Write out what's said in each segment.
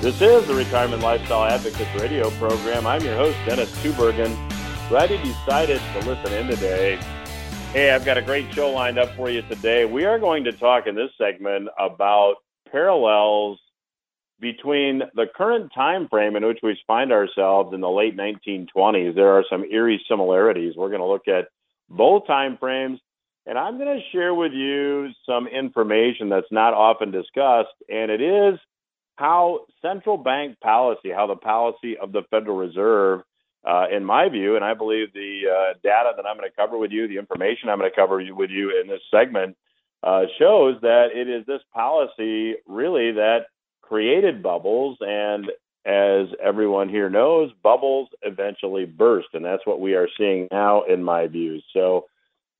This is the Retirement Lifestyle Advocates radio program. I'm your host, Dennis Tubbergen. Glad you decided to listen in today. Hey, I've got a great show lined up for you today. We are going to talk in this segment about parallels between the current time frame in which we find ourselves in the late 1920s. There are some eerie similarities. We're going to look at both time frames and I'm going to share with you some information that's not often discussed, and it is how central bank policy, how the policy of the Federal Reserve, uh, in my view, and I believe the uh, data that I'm going to cover with you, the information I'm going to cover with you in this segment, uh, shows that it is this policy really that created bubbles. And as everyone here knows, bubbles eventually burst. And that's what we are seeing now, in my view. So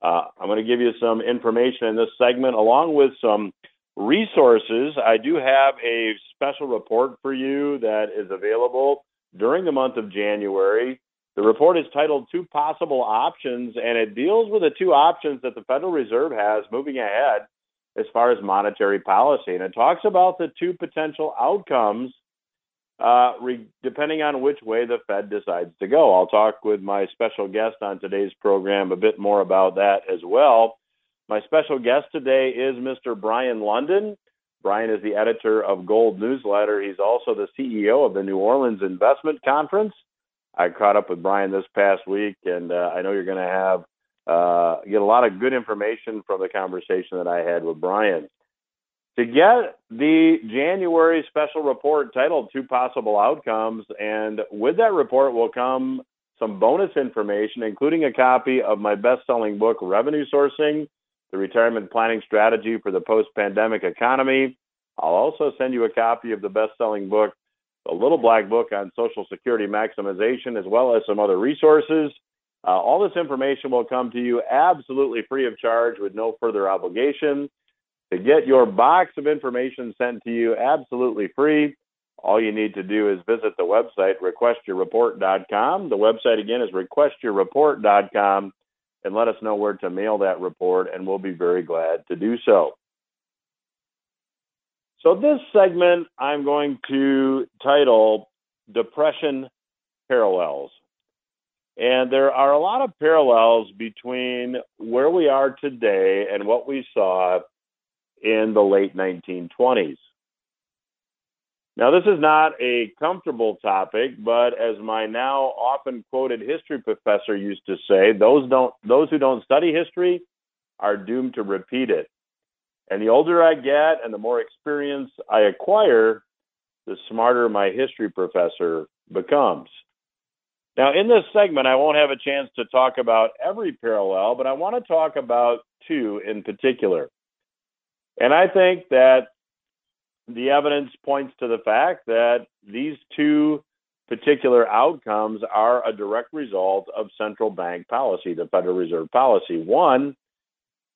uh, I'm going to give you some information in this segment along with some resources. I do have a special report for you that is available during the month of January. The report is titled Two Possible Options, and it deals with the two options that the Federal Reserve has moving ahead as far as monetary policy. And it talks about the two potential outcomes uh, re- depending on which way the Fed decides to go. I'll talk with my special guest on today's program a bit more about that as well. My special guest today is Mr. Brien Lundin. Brien is the editor of Gold Newsletter. He's also the CEO of the New Orleans Investment Conference. I caught up with Brien this past week, and uh, I know you're going to have uh, get a lot of good information from the conversation that I had with Brien. To get the January special report titled Two Possible Outcomes, and with that report will come some bonus information, including a copy of my best selling book, Revenue Sourcing The Retirement Planning Strategy for the Post Pandemic Economy. I'll also send you a copy of the best selling book, The Little Black Book on Social Security Maximization, as well as some other resources. Uh, all this information will come to you absolutely free of charge with no further obligation. To get your box of information sent to you absolutely free, all you need to do is visit the website, requestyourreport.com. The website again is requestyourreport.com and let us know where to mail that report, and we'll be very glad to do so. So, this segment I'm going to title Depression Parallels. And there are a lot of parallels between where we are today and what we saw in the late 1920s. Now, this is not a comfortable topic, but as my now often quoted history professor used to say, those don't those who don't study history are doomed to repeat it. And the older I get and the more experience I acquire, the smarter my history professor becomes. Now, in this segment, I won't have a chance to talk about every parallel, but I want to talk about two in particular. And I think that the evidence points to the fact that these two particular outcomes are a direct result of central bank policy, the Federal Reserve policy. One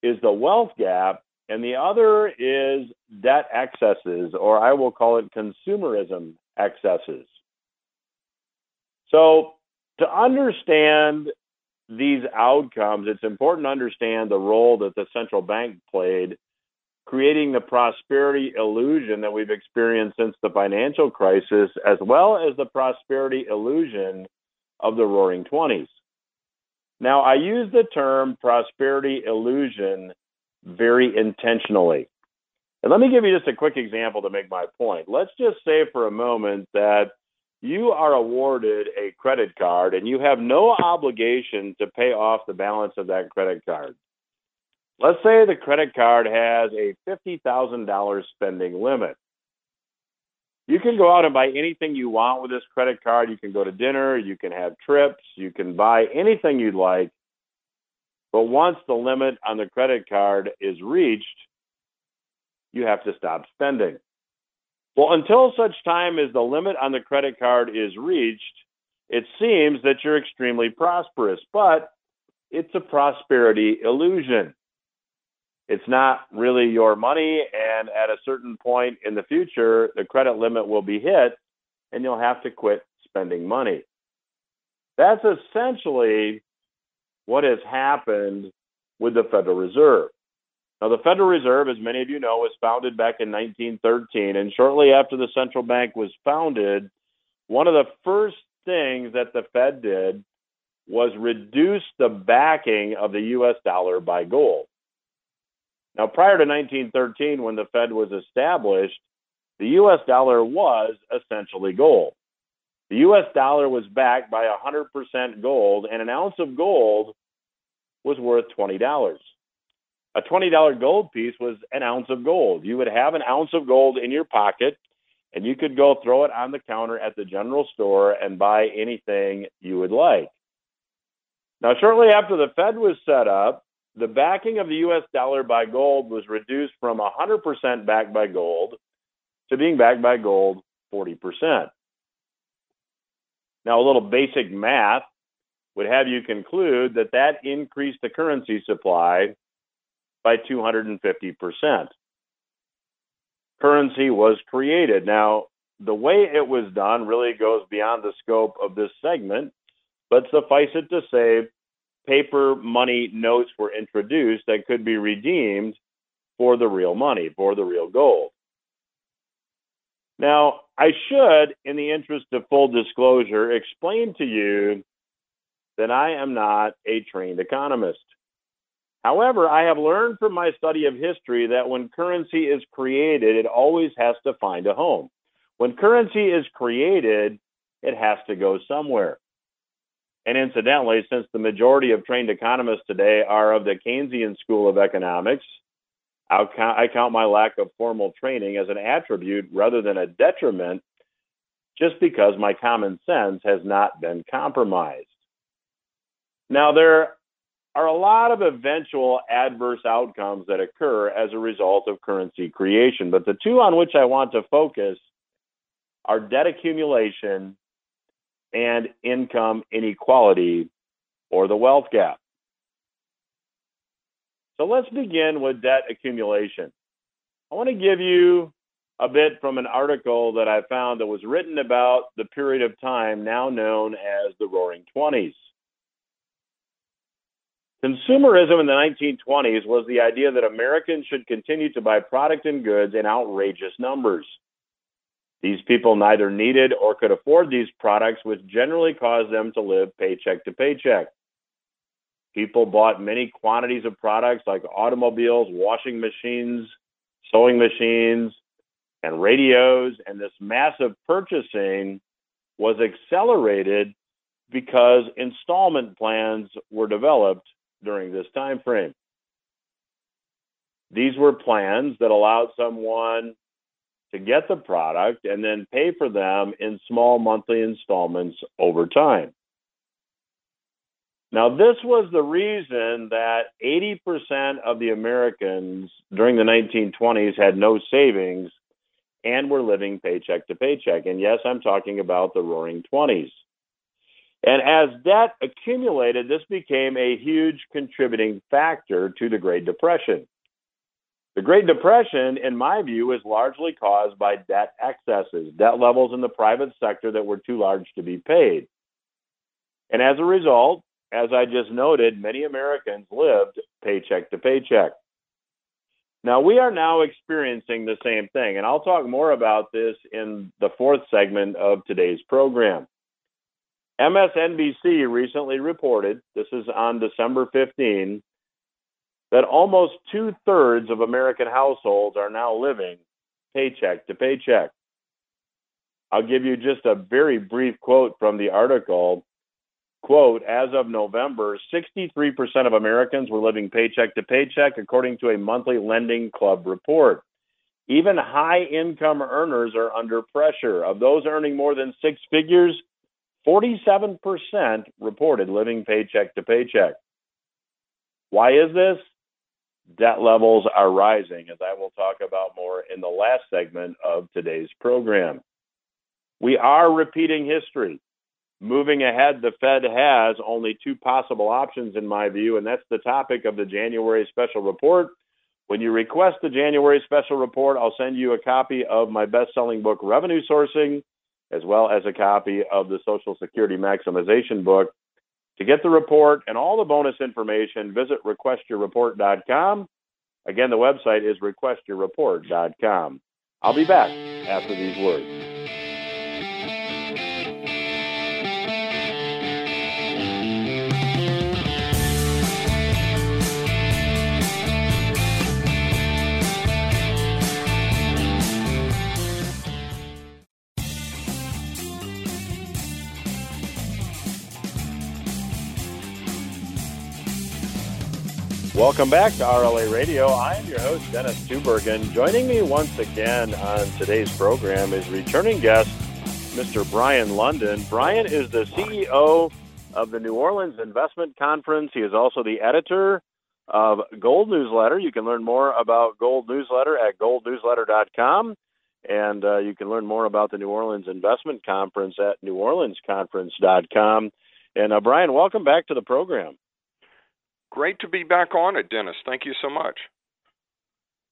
is the wealth gap, and the other is debt excesses, or I will call it consumerism excesses. So, to understand these outcomes, it's important to understand the role that the central bank played creating the prosperity illusion that we've experienced since the financial crisis, as well as the prosperity illusion of the roaring 20s. Now, I use the term prosperity illusion very intentionally. And let me give you just a quick example to make my point. Let's just say for a moment that you are awarded a credit card and you have no obligation to pay off the balance of that credit card. Let's say the credit card has a $50,000 spending limit. You can go out and buy anything you want with this credit card. You can go to dinner, you can have trips, you can buy anything you'd like. But once the limit on the credit card is reached, you have to stop spending. Well, until such time as the limit on the credit card is reached, it seems that you're extremely prosperous, but it's a prosperity illusion. It's not really your money, and at a certain point in the future, the credit limit will be hit, and you'll have to quit spending money. That's essentially what has happened with the Federal Reserve. Now, the Federal Reserve, as many of you know, was founded back in 1913, and shortly after the central bank was founded, one of the first things that the Fed did was reduce the backing of the US dollar by gold. Now, prior to 1913, when the Fed was established, the US dollar was essentially gold. The US dollar was backed by 100% gold, and an ounce of gold was worth $20 a $20 gold piece was an ounce of gold. You would have an ounce of gold in your pocket and you could go throw it on the counter at the general store and buy anything you would like. Now, shortly after the Fed was set up, the backing of the US dollar by gold was reduced from 100% backed by gold to being backed by gold 40%. Now, a little basic math would have you conclude that that increased the currency supply by 250%. Currency was created. Now, the way it was done really goes beyond the scope of this segment, but suffice it to say, paper money notes were introduced that could be redeemed for the real money, for the real gold. Now, I should, in the interest of full disclosure, explain to you that I am not a trained economist. However, I have learned from my study of history that when currency is created, it always has to find a home. When currency is created, it has to go somewhere. And incidentally, since the majority of trained economists today are of the Keynesian school of economics, I count my lack of formal training as an attribute rather than a detriment just because my common sense has not been compromised. Now, there are a lot of eventual adverse outcomes that occur as a result of currency creation. But the two on which I want to focus are debt accumulation and income inequality or the wealth gap. So let's begin with debt accumulation. I want to give you a bit from an article that I found that was written about the period of time now known as the Roaring Twenties. Consumerism in the 1920s was the idea that Americans should continue to buy product and goods in outrageous numbers. These people neither needed or could afford these products, which generally caused them to live paycheck to paycheck. People bought many quantities of products like automobiles, washing machines, sewing machines, and radios, and this massive purchasing was accelerated because installment plans were developed during this time frame. These were plans that allowed someone to get the product and then pay for them in small monthly installments over time. Now, this was the reason that 80% of the Americans during the 1920s had no savings and were living paycheck to paycheck. And yes, I'm talking about the roaring 20s. And as debt accumulated, this became a huge contributing factor to the Great Depression. The Great Depression, in my view, was largely caused by debt excesses, debt levels in the private sector that were too large to be paid. And as a result, as I just noted, many Americans lived paycheck to paycheck. Now, we are now experiencing the same thing, and I'll talk more about this in the fourth segment of today's program. MSNBC recently reported, this is on December 15, that almost two thirds of American households are now living paycheck to paycheck. I'll give you just a very brief quote from the article. Quote, as of November, 63% of Americans were living paycheck to paycheck, according to a monthly lending club report. Even high income earners are under pressure. Of those earning more than six figures, 47% reported living paycheck to paycheck. Why is this? Debt levels are rising, as I will talk about more in the last segment of today's program. We are repeating history. Moving ahead, the Fed has only two possible options, in my view, and that's the topic of the January special report. When you request the January special report, I'll send you a copy of my best selling book, Revenue Sourcing as well as a copy of the Social Security Maximization book. To get the report and all the bonus information, visit requestyourreport.com Again, the website is requestyourreport.com. I'll be back after these words. Welcome back to RLA Radio. I am your host, Dennis Tubbergen. Joining me once again on today's program is returning guest, Mr. Brien Lundin. Brien is the CEO of the New Orleans Investment Conference. He is also the editor of Gold Newsletter. You can learn more about Gold Newsletter at goldnewsletter.com. And uh, you can learn more about the New Orleans Investment Conference at neworleansconference.com. And uh, Brien, welcome back to the program. Great to be back on it, Dennis. Thank you so much.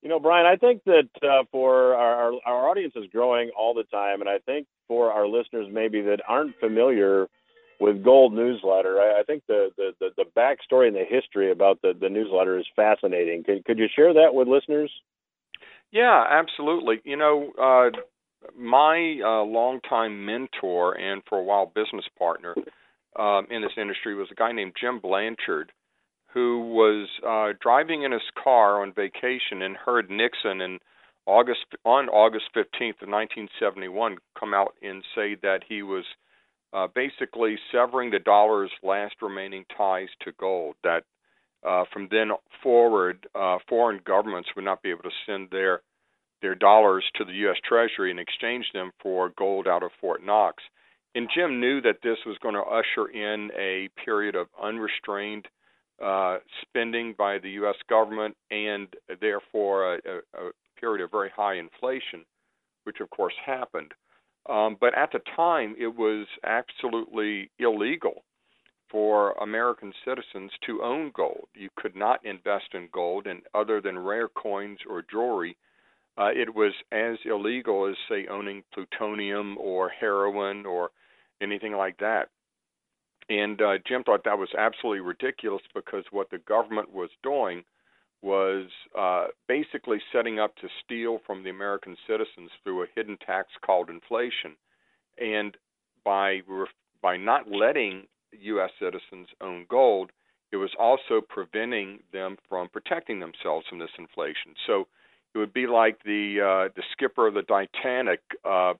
You know, Brien, I think that uh, for our, our audience is growing all the time, and I think for our listeners maybe that aren't familiar with Gold Newsletter, I, I think the, the, the, the backstory and the history about the, the newsletter is fascinating. Could, could you share that with listeners? Yeah, absolutely. You know, uh, my uh, longtime mentor and for a while business partner um, in this industry was a guy named Jim Blanchard who was uh, driving in his car on vacation and heard Nixon in August on August 15th of 1971 come out and say that he was uh, basically severing the dollar's last remaining ties to gold. That uh, from then forward, uh, foreign governments would not be able to send their their dollars to the U.S. Treasury and exchange them for gold out of Fort Knox. And Jim knew that this was going to usher in a period of unrestrained uh, spending by the U.S. government and therefore a, a, a, period of very high inflation, which of course happened. Um, but at the time, it was absolutely illegal for American citizens to own gold. You could not invest in gold, and other than rare coins or jewelry, uh, it was as illegal as, say, owning plutonium or heroin or anything like that. And uh, Jim thought that was absolutely ridiculous because what the government was doing was uh, basically setting up to steal from the American citizens through a hidden tax called inflation. And by by not letting U.S. citizens own gold, it was also preventing them from protecting themselves from this inflation. So it would be like the uh, the skipper of the Titanic, uh,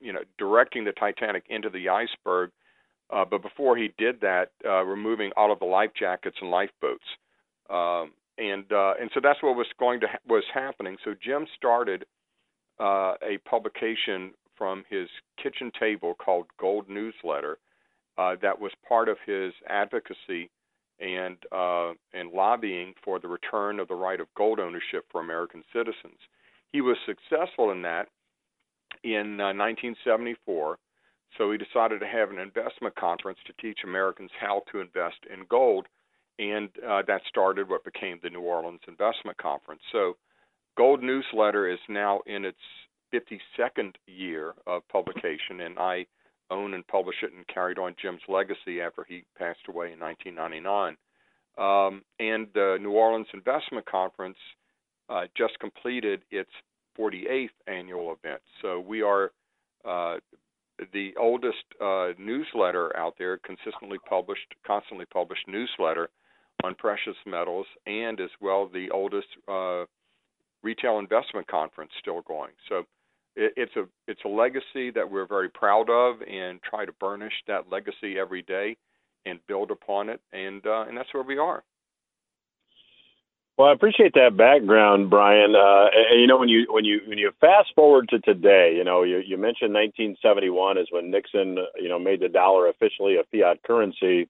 you know, directing the Titanic into the iceberg uh, but before he did that, uh, removing all of the life jackets and lifeboats, um, and uh, and so that's what was going to ha- was happening. So Jim started uh, a publication from his kitchen table called Gold Newsletter uh, that was part of his advocacy and uh, and lobbying for the return of the right of gold ownership for American citizens. He was successful in that in 1974 so he decided to have an investment conference to teach Americans how to invest in gold, and uh, that started what became the New Orleans Investment Conference. So, Gold Newsletter is now in its 52nd year of publication, and I own and publish it and carried on Jim's legacy after he passed away in 1999. Um, and the New Orleans Investment Conference uh, just completed its 48th annual event. So we are uh, the oldest uh, newsletter out there, consistently published, constantly published newsletter on precious metals, and as well the oldest uh, retail investment conference still going. So it, it's a it's a legacy that we're very proud of, and try to burnish that legacy every day and build upon it, and uh, and that's where we are. Well, I appreciate that background, Brien. Uh, and, you know, when you when you when you fast forward to today, you know, you, you mentioned 1971 is when Nixon, you know, made the dollar officially a fiat currency.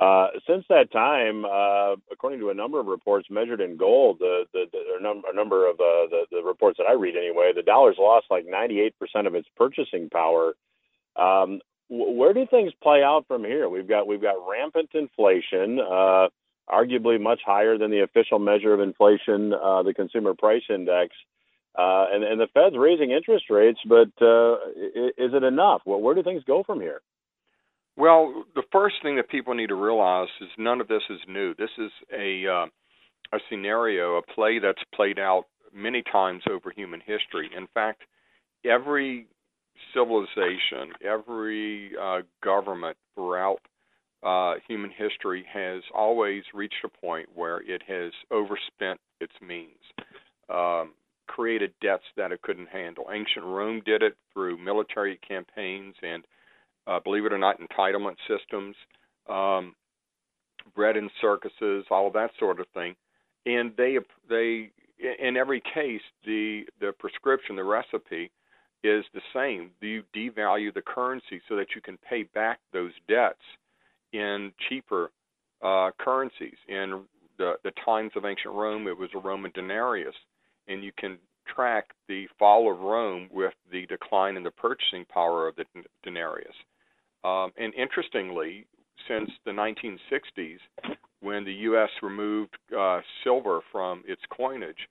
Uh, since that time, uh, according to a number of reports measured in gold, the the, the number, a number of uh, the the reports that I read anyway, the dollar's lost like 98% of its purchasing power. Um, where do things play out from here? We've got we've got rampant inflation. Uh, arguably much higher than the official measure of inflation, uh, the consumer price index. Uh, and, and the Fed's raising interest rates, but uh, is it enough? Well, where do things go from here? Well, the first thing that people need to realize is none of this is new. This is a uh, a scenario, a play that's played out many times over human history. In fact, every civilization, every uh, government throughout uh, human history has always reached a point where it has overspent its means, um, created debts that it couldn't handle. Ancient Rome did it through military campaigns and, uh, believe it or not, entitlement systems, um, bread and circuses, all of that sort of thing. And they they in every case the the prescription, the recipe is the same. You devalue the currency so that you can pay back those debts in cheaper uh, currencies. In the, the times of ancient Rome, it was a Roman denarius, and you can track the fall of Rome with the decline in the purchasing power of the denarius. Um, and interestingly, since the 1960s, when the U.S. removed uh, silver from its coinage,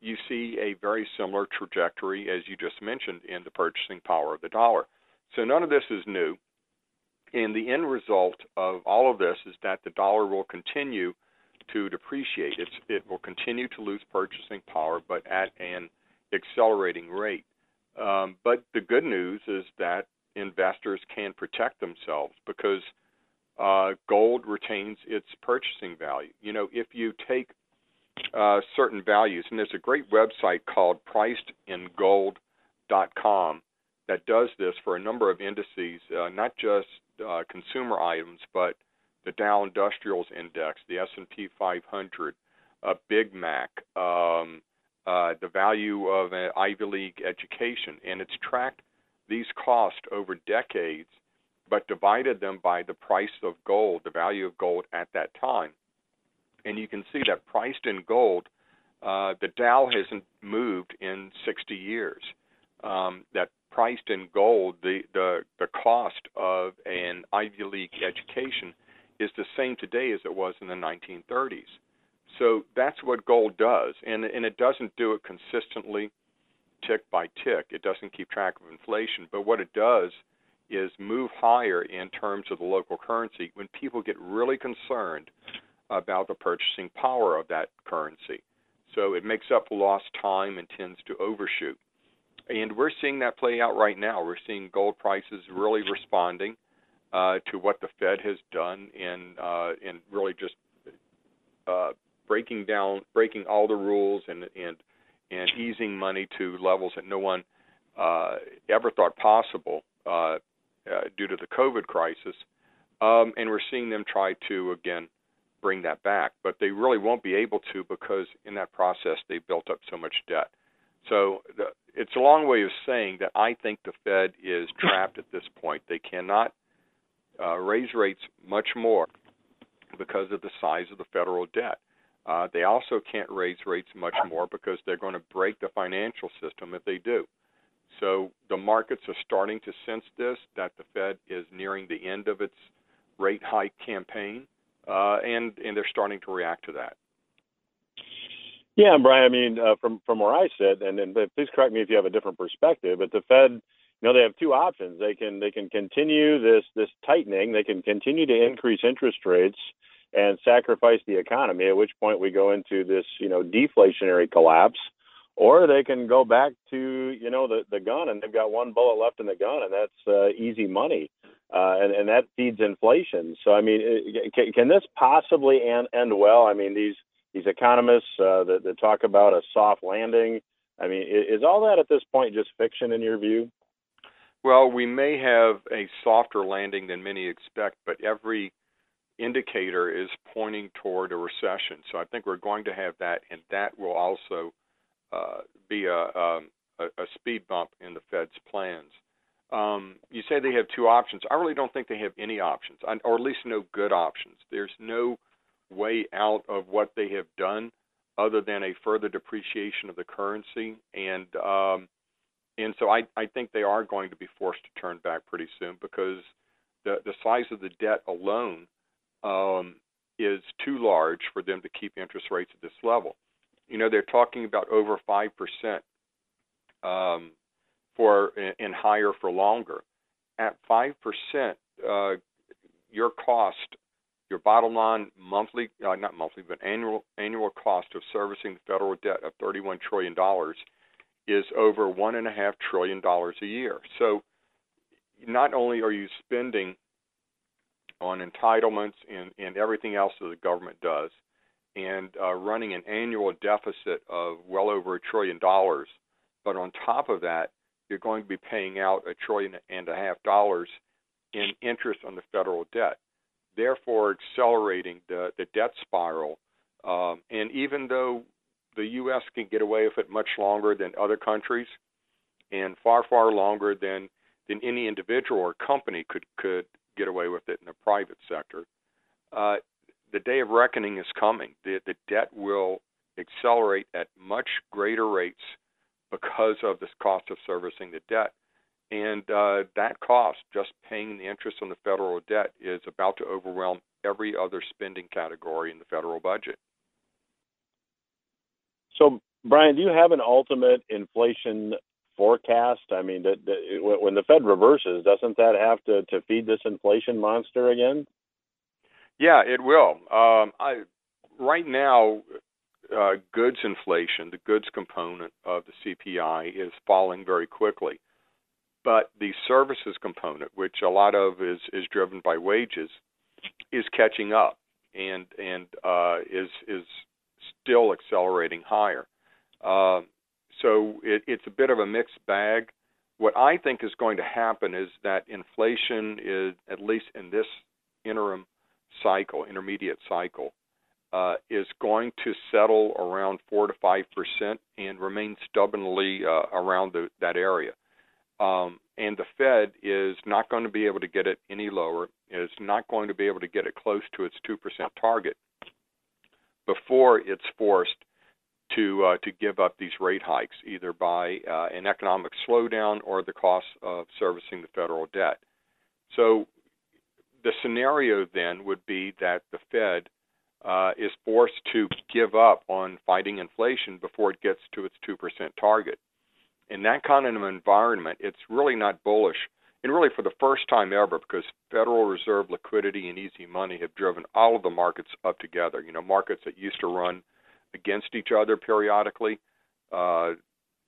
you see a very similar trajectory, as you just mentioned, in the purchasing power of the dollar. So none of this is new. And the end result of all of this is that the dollar will continue to depreciate. It's, it will continue to lose purchasing power, but at an accelerating rate. Um, but the good news is that investors can protect themselves because uh, gold retains its purchasing value. You know, if you take uh, certain values. And there's a great website called pricedingold.com that does this for a number of indices, uh, not just uh, consumer items, but the Dow Industrials Index, the S&P 500, uh, Big Mac, um, uh, the value of an Ivy League education, and it's tracked these costs over decades, but divided them by the price of gold, the value of gold at that time and you can see that priced in gold, uh, the Dow hasn't moved in 60 years. Um, that priced in gold, the, the the cost of an Ivy League education is the same today as it was in the 1930s. So that's what gold does, and and it doesn't do it consistently, tick by tick. It doesn't keep track of inflation, but what it does is move higher in terms of the local currency when people get really concerned about the purchasing power of that currency. So it makes up lost time and tends to overshoot. And we're seeing that play out right now. We're seeing gold prices really responding uh, to what the Fed has done in uh, in really just uh, breaking down, breaking all the rules and and and easing money to levels that no one uh, ever thought possible uh, uh, due to the COVID crisis. Um, and we're seeing them try to again bring that back, but they really won't be able to because in that process they built up so much debt. So the, it's a long way of saying that I think the Fed is trapped at this point. They cannot uh, raise rates much more because of the size of the federal debt. Uh, they also can't raise rates much more because they're going to break the financial system if they do. So the markets are starting to sense this that the Fed is nearing the end of its rate hike campaign uh, and and they're starting to react to that. Yeah, Brien. I mean, uh, from from where I sit, and, and please correct me if you have a different perspective, but the Fed, you know, they have two options. They can they can continue this this tightening. They can continue to increase interest rates and sacrifice the economy. At which point we go into this you know deflationary collapse, or they can go back to you know the the gun, and they've got one bullet left in the gun, and that's uh, easy money uh, and and that feeds inflation. So I mean, can, can this possibly end, end well? I mean, these these economists uh, that, that talk about a soft landing. I mean, is, is all that at this point just fiction in your view? Well, we may have a softer landing than many expect, but every indicator is pointing toward a recession. So I think we're going to have that, and that will also uh, be a, um, a, a speed bump in the Fed's plans. Um, you say they have two options. I really don't think they have any options, or at least no good options. There's no way out of what they have done other than a further depreciation of the currency, and um, and so I, I think they are going to be forced to turn back pretty soon because the the size of the debt alone um, is too large for them to keep interest rates at this level. You know, they're talking about over five percent um, for and higher for longer. At five percent, uh, your cost your bottom line monthly, uh, not monthly, but annual annual cost of servicing the federal debt of 31 trillion dollars is over one and a half trillion dollars a year. So not only are you spending on entitlements and, and everything else that the government does, and uh, running an annual deficit of well over a trillion dollars, but on top of that, you're going to be paying out a trillion and a half dollars in interest on the federal debt, therefore accelerating the, the debt spiral. Um, and even though the U.S. can get away with it much longer than other countries, and far, far longer than than any individual or company could could get away with it in the private sector. Uh, the day of reckoning is coming. The, the debt will accelerate at much greater rates because of this cost of servicing the debt. And uh, that cost, just paying the interest on the federal debt, is about to overwhelm every other spending category in the federal budget. So, Brien, do you have an ultimate inflation forecast? I mean, the, the, when the Fed reverses, doesn't that have to, to feed this inflation monster again? Yeah, it will. Um, I, right now, uh, goods inflation, the goods component of the CPI, is falling very quickly. But the services component, which a lot of is, is driven by wages, is catching up and and uh, is is still accelerating higher. Uh, so it, it's a bit of a mixed bag. What I think is going to happen is that inflation is, at least in this interim cycle, intermediate cycle, uh, is going to settle around four to five percent and remain stubbornly uh, around the, that area. Um, and the Fed is not going to be able to get it any lower. Is not going to be able to get it close to its two percent target before it's forced to uh, to give up these rate hikes, either by uh, an economic slowdown or the cost of servicing the federal debt. So the scenario then would be that the Fed uh, is forced to give up on fighting inflation before it gets to its two percent target. In that kind of environment, it's really not bullish. And really, for the first time ever, because Federal Reserve liquidity and easy money have driven all of the markets up together. You know, markets that used to run against each other periodically. Uh,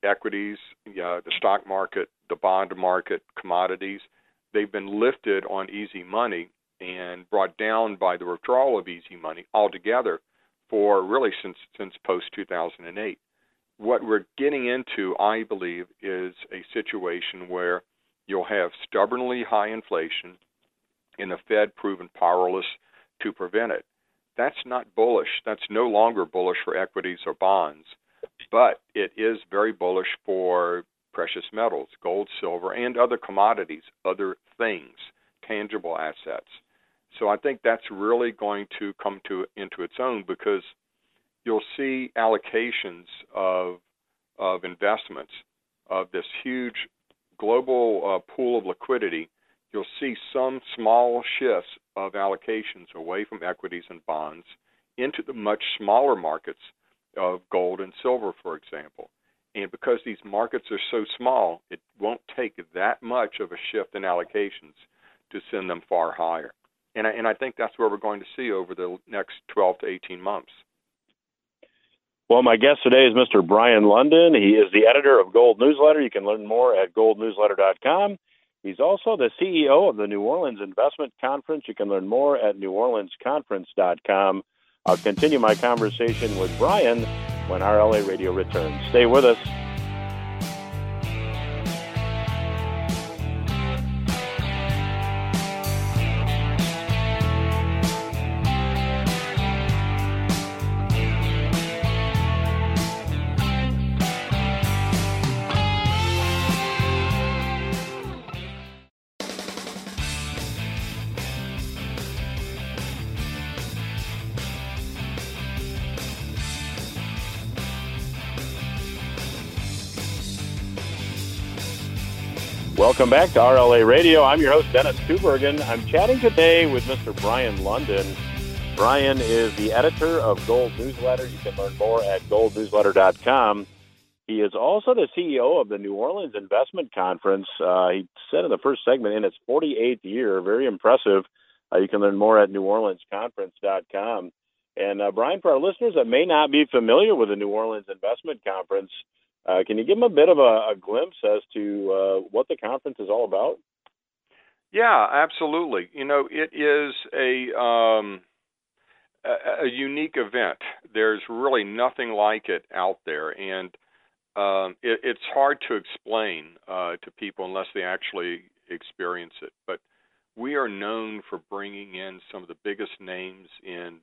equities, the stock market, the bond market, commodities, they've been lifted on easy money and brought down by the withdrawal of easy money altogether for really since since post 2008. What we're getting into, I believe, is a situation where you'll have stubbornly high inflation and the Fed proven powerless to prevent it that's not bullish. That's no longer bullish for equities or bonds, but it is very bullish for precious metals, gold, silver, and other commodities, other things, tangible assets. So I think that's really going to come to into its own because you'll see allocations of of investments of this huge global uh, pool of liquidity you'll see some small shifts of allocations away from equities and bonds into the much smaller markets of gold and silver, for example. And because these markets are so small, it won't take that much of a shift in allocations to send them far higher. And I, and I think that's where we're going to see over the next 12 to 18 months. Well, my guest today is Mr. Brien Lundin. He is the editor of Gold Newsletter. You can learn more at goldnewsletter.com. He's also the CEO of the New Orleans Investment Conference. You can learn more at neworleansconference.com. I'll continue my conversation with Brien when RLA Radio returns. Stay with us. Welcome back to RLA Radio. I'm your host, Dennis Tubbergen. I'm chatting today with Mr. Brien Lundin. Brien is the editor of Gold Newsletter. You can learn more at goldnewsletter.com. He is also the CEO of the New Orleans Investment Conference. Uh, he said in the first segment, in its 48th year, very impressive. Uh, you can learn more at NewOrleansConference.com. And uh, Brien, for our listeners that may not be familiar with the New Orleans Investment Conference, uh, can you give them a bit of a, a glimpse as to uh, what the conference is all about? Yeah, absolutely. You know, it is a um, a, a unique event. There's really nothing like it out there, and um, it, it's hard to explain uh, to people unless they actually experience it. But we are known for bringing in some of the biggest names in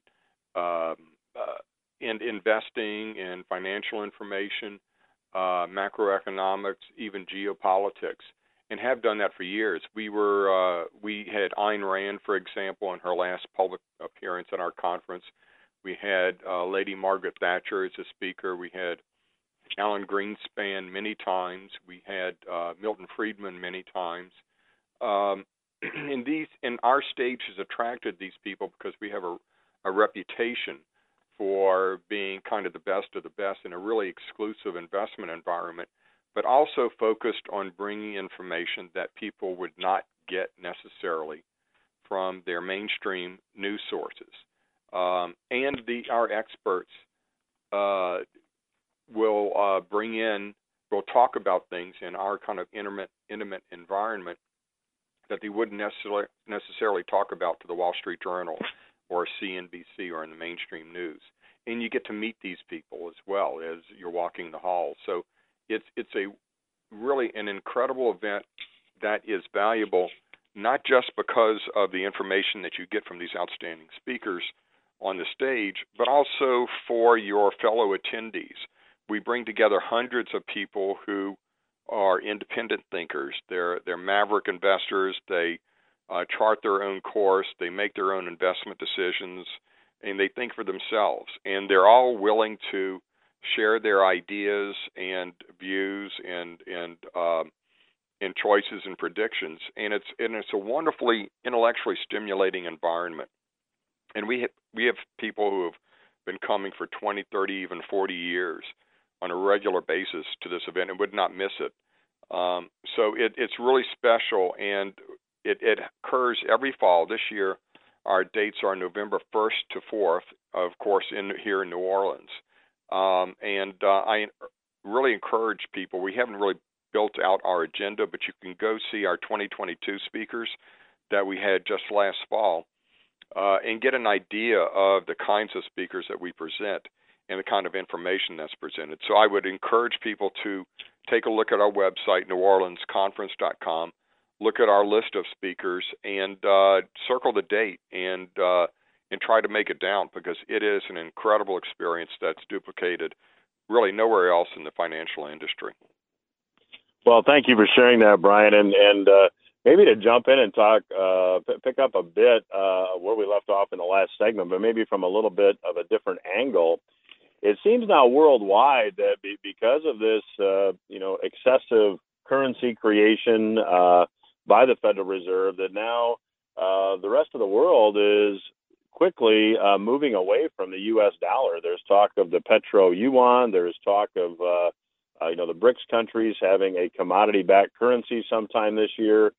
um, uh, in investing, in financial information, uh, macroeconomics, even geopolitics, and have done that for years. We were uh, we had Ayn Rand, for example, in her last public appearance at our conference. We had uh, Lady Margaret Thatcher as a speaker. We had Alan Greenspan many times. We had uh, Milton Friedman many times. Um, and these and our stage has attracted these people because we have a, a reputation for being kind of the best of the best in a really exclusive investment environment, but also focused on bringing information that people would not get necessarily from their mainstream news sources. Um, and the our experts uh, will uh, bring in, will talk about things in our kind of intimate, intimate environment that they wouldn't necessarily necessarily talk about to the Wall Street Journal or CNBC or in the mainstream news. And you get to meet these people as well as you're walking the halls. So it's it's a really an incredible event that is valuable not just because of the information that you get from these outstanding speakers on the stage, but also for your fellow attendees. We bring together hundreds of people who are independent thinkers. They're they're maverick investors. They uh, chart their own course. They make their own investment decisions, and they think for themselves. And they're all willing to share their ideas and views and and um, and choices and predictions. And it's and it's a wonderfully intellectually stimulating environment. And we have, we have people who have been coming for 20, 30, even 40 years on a regular basis to this event and would not miss it. Um, so it, it's really special, and it, it occurs every fall. This year, our dates are November 1st to 4th, of course, in here in New Orleans. Um, and uh, I really encourage people. We haven't really built out our agenda, but you can go see our 2022 speakers that we had just last fall uh, and get an idea of the kinds of speakers that we present and the kind of information that's presented. So I would encourage people to take a look at our website, neworleansconference.com, look at our list of speakers, and uh, circle the date and uh, and try to make it down because it is an incredible experience that's duplicated really nowhere else in the financial industry. Well, thank you for sharing that, Brien, and and uh, maybe to jump in and talk, uh, pick up a bit uh, where we left off in the last segment, but maybe from a little bit of a different angle it seems now worldwide that be, because of this, uh, you know, excessive currency creation uh, by the Federal Reserve, that now uh, the rest of the world is quickly uh, moving away from the U.S. dollar. There's talk of the petro yuan. There's talk of uh, uh, you know the BRICS countries having a commodity-backed currency sometime this year.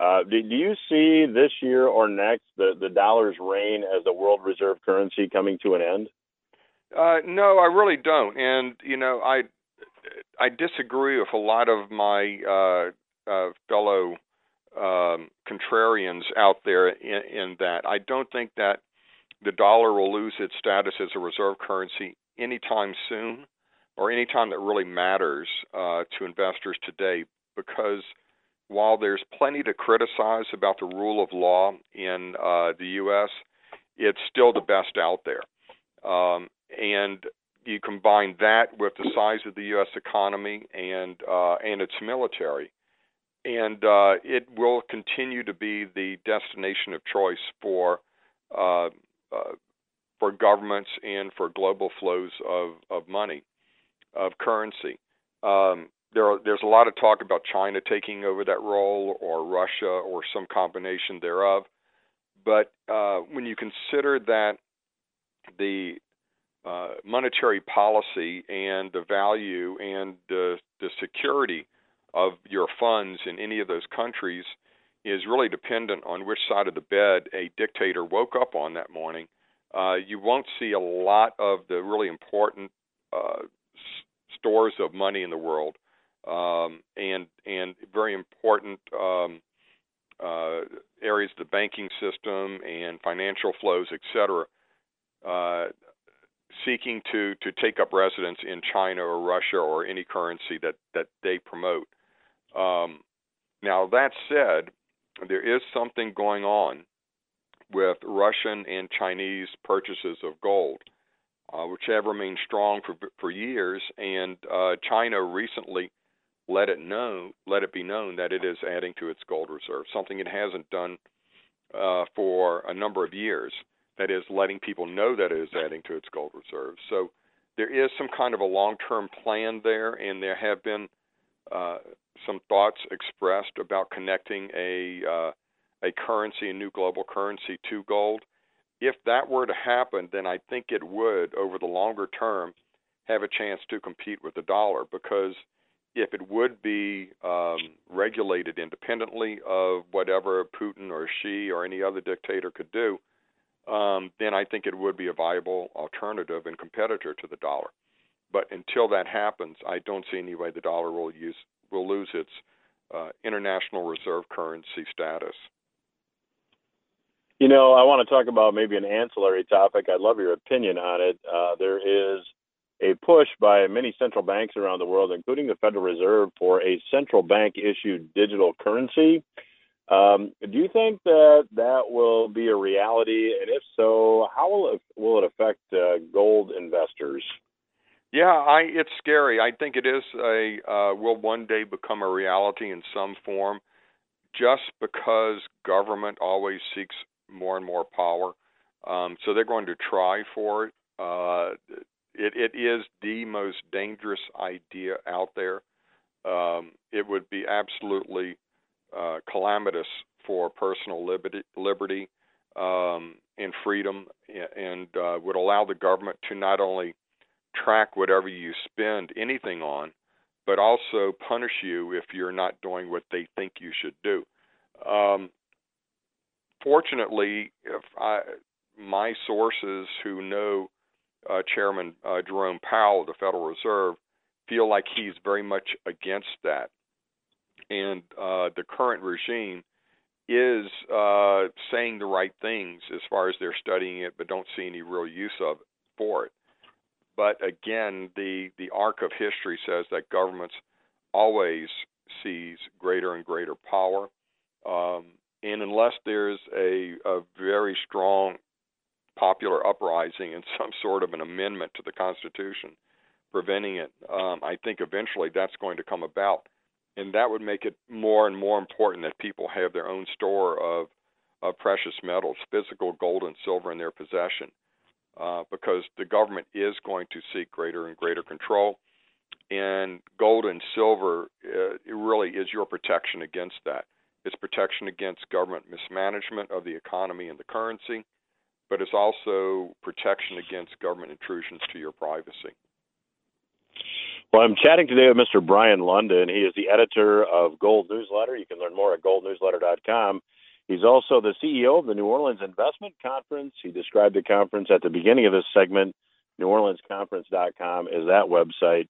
Uh, do, do, you see this year or next the, the dollar's reign as the world reserve currency coming to an end? Uh, no, I really don't. And you know, I I disagree with a lot of my uh, uh, fellow um, contrarians out there in, in that I don't think that the dollar will lose its status as a reserve currency anytime soon, or anytime that really matters uh, to investors today, because while there's plenty to criticize about the rule of law in uh, the U.S., it's still the best out there. Um, and you combine that with the size of the U.S. economy and uh, and its military, and uh, it will continue to be the destination of choice for uh, uh, for governments and for global flows of, of money, of currency. Um, there are, there's a lot of talk about China taking over that role, or Russia, or some combination thereof. But uh, when you consider that the uh, monetary policy and the value and the, the security of your funds in any of those countries, is really dependent on which side of the bed a dictator woke up on that morning. Uh, you won't see a lot of the really important uh, stores of money in the world, um, and and very important um, uh, areas of the banking system and financial flows, etc., uh, seeking to to take up residence in China or Russia or any currency that that they promote. Um, now that said, there is something going on with Russian and Chinese purchases of gold, uh, which have remained strong for for years, and uh, China recently let it know let it be known that it is adding to its gold reserve, something it hasn't done uh, for a number of years. That is, letting people know that it is adding to its gold reserves. So there is some kind of a long-term plan there, and there have been uh, some thoughts expressed about connecting a uh, a currency, a new global currency, to gold. If that were to happen, then I think it would, over the longer term, have a chance to compete with the dollar because if it would be um, regulated independently of whatever Putin or Xi or any other dictator could do, um, then I think it would be a viable alternative and competitor to the dollar. But until that happens, I don't see any way the dollar will use will lose its uh, international reserve currency status. You know, I want to talk about maybe an ancillary topic. I'd love your opinion on it. Uh, there is a push by many central banks around the world, including the Federal Reserve, for a central bank issued digital currency. Um, do you think that that will be a reality? And if so, how will it, will it affect uh, gold investors? Yeah, I it's scary. I think it is a uh, will one day become a reality in some form, just because government always seeks more and more power. Um, so they're going to try for it. Uh, it. It is the most dangerous idea out there. Um, it would be absolutely uh, calamitous for personal liberty, liberty um, and freedom, and uh, would allow the government to not only track whatever you spend anything on, but also punish you if you're not doing what they think you should do. Um, fortunately, if I, my sources who know uh, Chairman uh, Jerome Powell of the Federal Reserve feel like he's very much against that, and uh, the current regime is uh, saying the right things as far as they're studying it, but don't see any real use of it for it. But again, the the arc of history says that governments always seize greater and greater power. Um, and unless there's a, a very strong popular uprising and some sort of an amendment to the Constitution preventing it, um, I think eventually that's going to come about. And that would make it more and more important that people have their own store of, of precious metals, physical gold and silver in their possession, uh, because the government is going to seek greater and greater control. And gold and silver uh, it really is your protection against that. It's protection against government mismanagement of the economy and the currency, but it's also protection against government intrusions to your privacy. Well, I'm chatting today with Mr. Brien Lundin. He is the editor of Gold Newsletter. You can learn more at goldnewsletter.com. He's also the CEO of the New Orleans Investment Conference. He described the conference at the beginning of this segment. NewOrleansConference.com is that website.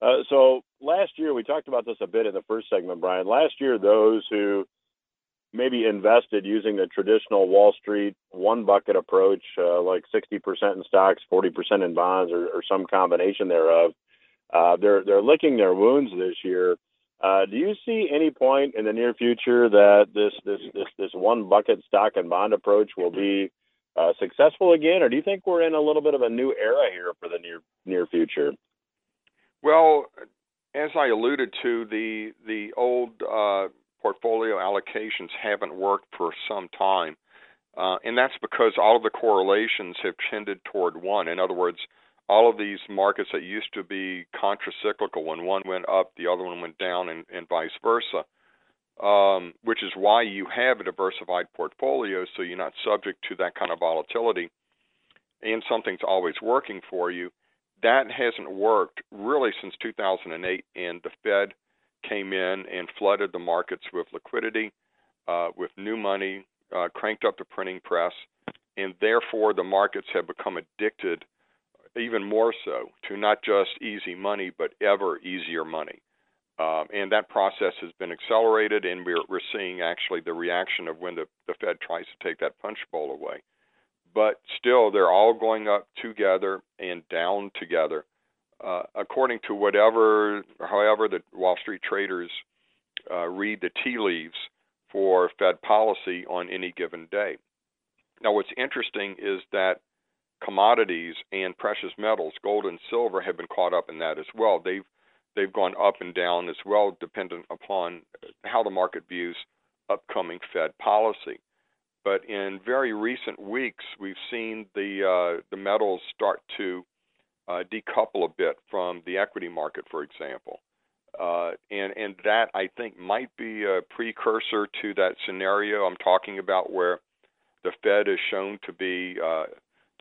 Uh, so last year, we talked about this a bit in the first segment, Brien. Last year, those who maybe invested using the traditional Wall Street one bucket approach, uh, like 60% in stocks, 40% in bonds, or, or some combination thereof, uh, they're they're licking their wounds this year. Uh, do you see any point in the near future that this this this this one bucket stock and bond approach will be uh, successful again, or do you think we're in a little bit of a new era here for the near near future? Well, as I alluded to, the the old uh, portfolio allocations haven't worked for some time, uh, and that's because all of the correlations have tended toward one. In other words, all of these markets that used to be contracyclical, when one went up, the other one went down, and, and vice versa. Um, which is why you have a diversified portfolio, so you're not subject to that kind of volatility, and something's always working for you that hasn't worked really since 2008, and the Fed came in and flooded the markets with liquidity. uh, with new money, uh, cranked up the printing press, and therefore the markets have become addicted even more so to not just easy money, but ever easier money. Um, and that process has been accelerated, and we're, we're seeing actually the reaction of when the, the Fed tries to take that punch bowl away. But still, they're all going up together and down together, uh, according to whatever, however, the Wall Street traders uh, read the tea leaves for Fed policy on any given day. Now, what's interesting is that commodities and precious metals, gold and silver, have been caught up in that as well. They've they've gone up and down as well, dependent upon how the market views upcoming Fed policy. But in very recent weeks, we've seen the uh, the metals start to uh, decouple a bit from the equity market, for example. Uh, and and that I think might be a precursor to that scenario I'm talking about, where the Fed is shown to be uh,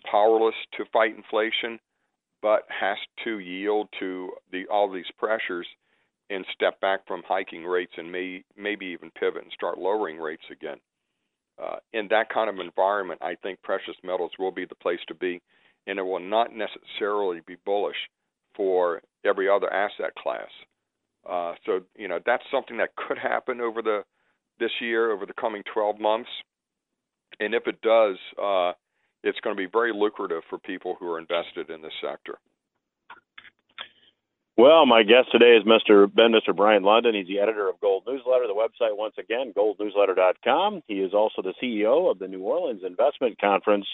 powerless to fight inflation, but has to yield to the all these pressures and step back from hiking rates and may maybe even pivot and start lowering rates again. Uh, in that kind of environment, I think precious metals will be the place to be, and it will not necessarily be bullish for every other asset class. Uh, so you know that's something that could happen over the this year, over the coming 12 months, and if it does, uh, it's going to be very lucrative for people who are invested in this sector. Well, my guest today is Mr. Ben, Mr. Brien Lundin. He's the editor of Gold Newsletter, the website once again, goldnewsletter.com. He is also the CEO of the New Orleans Investment Conference,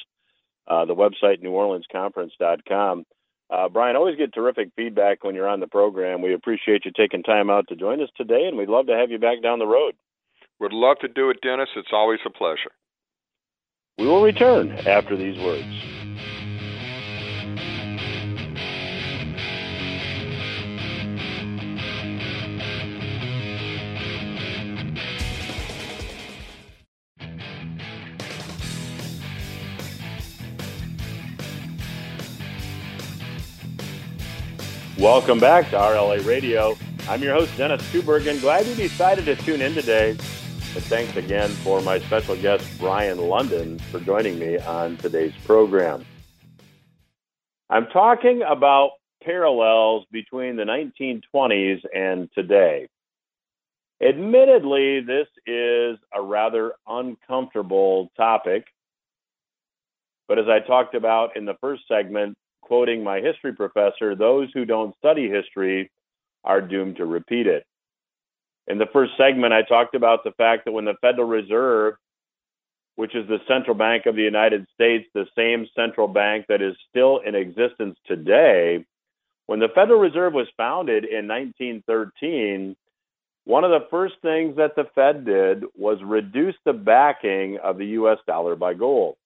uh, the website neworleansconference.com. Uh, Brien, always get terrific feedback when you're on the program. We appreciate you taking time out to join us today, and we'd love to have you back down the road. Would love to do it, Dennis. It's always a pleasure. We will return after these words. Welcome back to RLA Radio. I'm your host, Dennis Tubbergen. Glad you decided to tune in today. And thanks again for my special guest, Brien Lundin, for joining me on today's program. I'm talking about parallels between the 1920s and today. Admittedly, this is a rather uncomfortable topic, but as I talked about in the first segment, quoting my history professor, those who don't study history are doomed to repeat it. In the first segment, I talked about the fact that when the Federal Reserve, which is the central bank of the United States, the same central bank that is still in existence today, when the Federal Reserve was founded in 1913, one of the first things that the Fed did was reduce the backing of the US dollar by gold.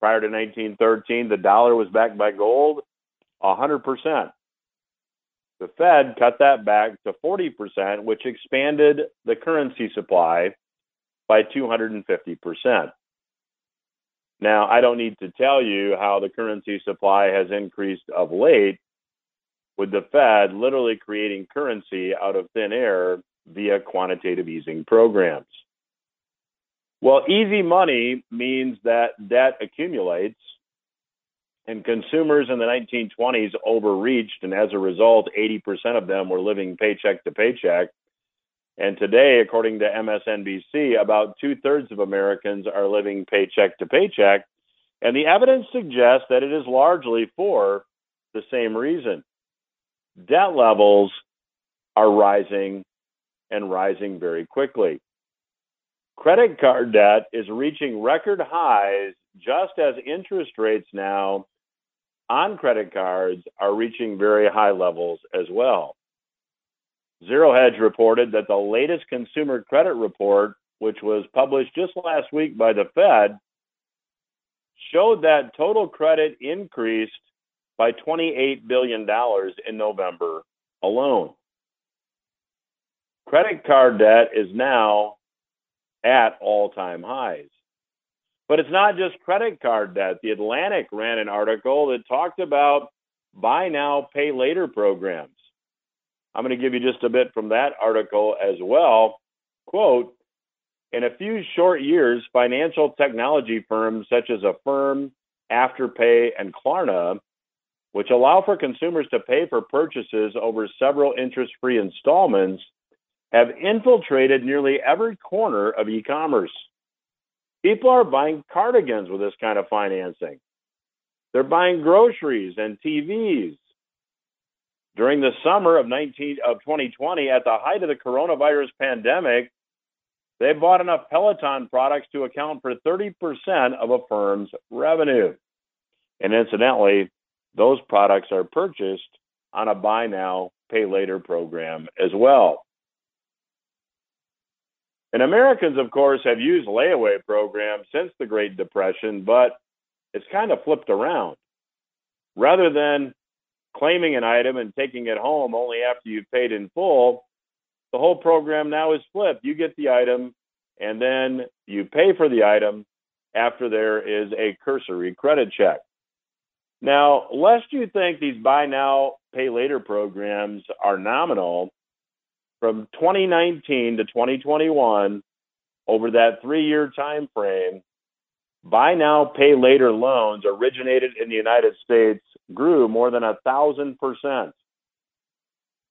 Prior to 1913, the dollar was backed by gold 100%. The Fed cut that back to 40%, which expanded the currency supply by 250%. Now, I don't need to tell you how the currency supply has increased of late, with the Fed literally creating currency out of thin air via quantitative easing programs. Well, easy money means that debt accumulates and consumers in the 1920s overreached, and as a result, 80% of them were living paycheck to paycheck. And today, according to MSNBC, about two thirds of Americans are living paycheck to paycheck. And the evidence suggests that it is largely for the same reason. Debt levels are rising and rising very quickly. Credit card debt is reaching record highs just as interest rates now on credit cards are reaching very high levels as well. Zero Hedge reported that the latest consumer credit report, which was published just last week by the Fed, showed that total credit increased by $28 billion in November alone. Credit card debt is now at all time highs. But it's not just credit card debt. The Atlantic ran an article that talked about buy now, pay later programs. I'm going to give you just a bit from that article as well. Quote, In a few short years, financial technology firms such as Affirm, Afterpay, and Klarna, which allow for consumers to pay for purchases over several interest free installments, have infiltrated nearly every corner of e commerce. People are buying cardigans with this kind of financing. They're buying groceries and TVs. During the summer of 19 of 2020, at the height of the coronavirus pandemic, they bought enough Peloton products to account for 30% of a firm's revenue. And incidentally, those products are purchased on a buy now, pay later program as well. And Americans, of course, have used layaway programs since the Great Depression, but it's kind of flipped around. Rather than claiming an item and taking it home only after you've paid in full, the whole program now is flipped. You get the item and then you pay for the item after there is a cursory credit check. Now, lest you think these buy now, pay later programs are nominal, from 2019 to 2021, over that three year time frame, buy now, pay later loans originated in the United States grew more than a thousand percent.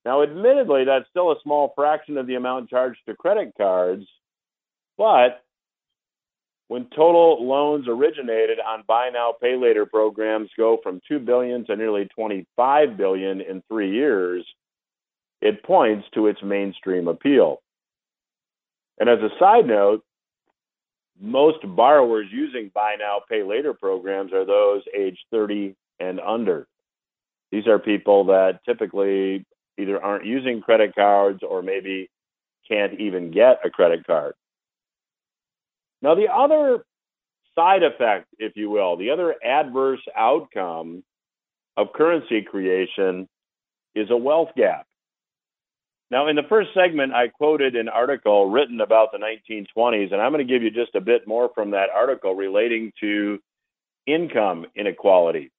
Now, admittedly, that's still a small fraction of the amount charged to credit cards, but when total loans originated on buy now, pay later programs go from 2 billion to nearly 25 billion in three years, it points to its mainstream appeal. And as a side note, most borrowers using buy now, pay later programs are those age 30 and under. These are people that typically either aren't using credit cards or maybe can't even get a credit card. Now, the other side effect, if you will, the other adverse outcome of currency creation is a wealth gap. Now, in the first segment, I quoted an article written about the 1920s, and I'm going to give you just a bit more from that article relating to income inequality.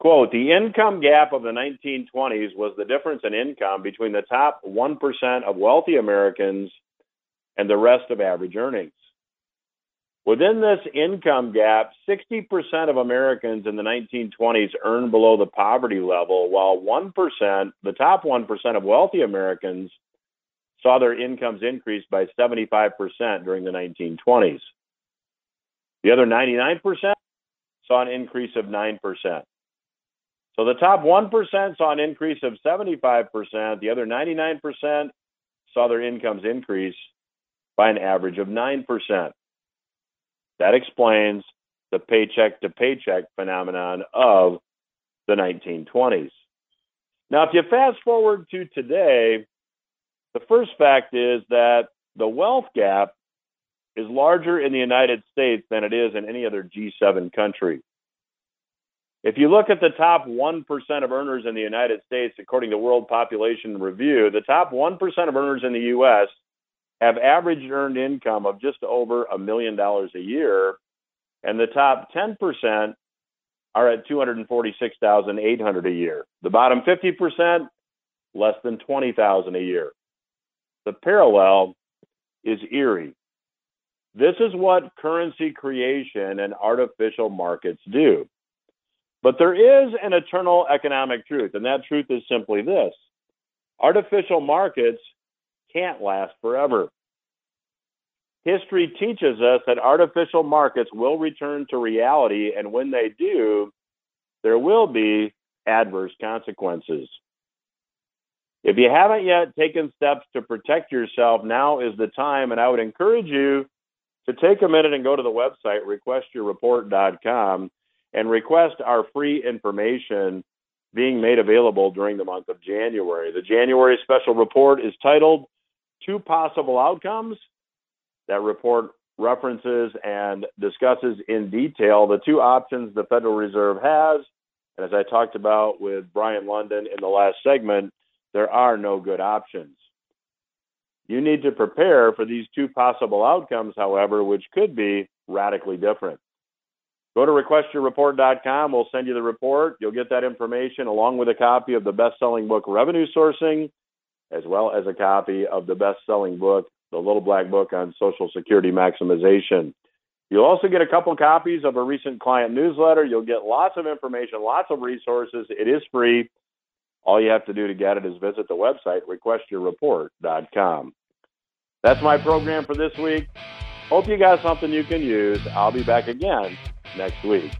Quote, the income gap of the 1920s was the difference in income between the top 1% of wealthy Americans and the rest of average earnings. Within this income gap, 60% of Americans in the 1920s earned below the poverty level, while 1%, the top 1% of wealthy Americans, saw their incomes increase by 75% during the 1920s. The other 99% saw an increase of 9%. So the top 1% saw an increase of 75%. The other 99% saw their incomes increase by an average of 9%. That explains the paycheck to paycheck phenomenon of the 1920s. Now, if you fast forward to today, the first fact is that the wealth gap is larger in the United States than it is in any other G7 country. If you look at the top 1% of earners in the United States, according to World Population Review, the top 1% of earners in the U.S. have average earned income of just over a million dollars a year, and the top 10% are at 246,800 a year. The bottom 50% less than 20,000 a year. The parallel is eerie. This is what currency creation and artificial markets do. But there is an eternal economic truth, and that truth is simply this artificial markets can't last forever. History teaches us that artificial markets will return to reality, and when they do, there will be adverse consequences. If you haven't yet taken steps to protect yourself, now is the time, and I would encourage you to take a minute and go to the website, requestyourreport.com, and request our free information being made available during the month of January. The January special report is titled Two Possible Outcomes. That report references and discusses in detail the two options the Federal Reserve has. And as I talked about with Brien Lundin in the last segment, there are no good options. You need to prepare for these two possible outcomes, however, which could be radically different. Go to requestyourreport.com. We'll send you the report. You'll get that information along with a copy of the best selling book, Revenue Sourcing, as well as a copy of the best selling book, the little black book on Social Security maximization. You'll also get a couple copies of a recent client newsletter. You'll get lots of information, lots of resources. It is free. All you have to do to get it is visit the website, requestyourreport.com. That's my program for this week. Hope you got something you can use. I'll be back again next week.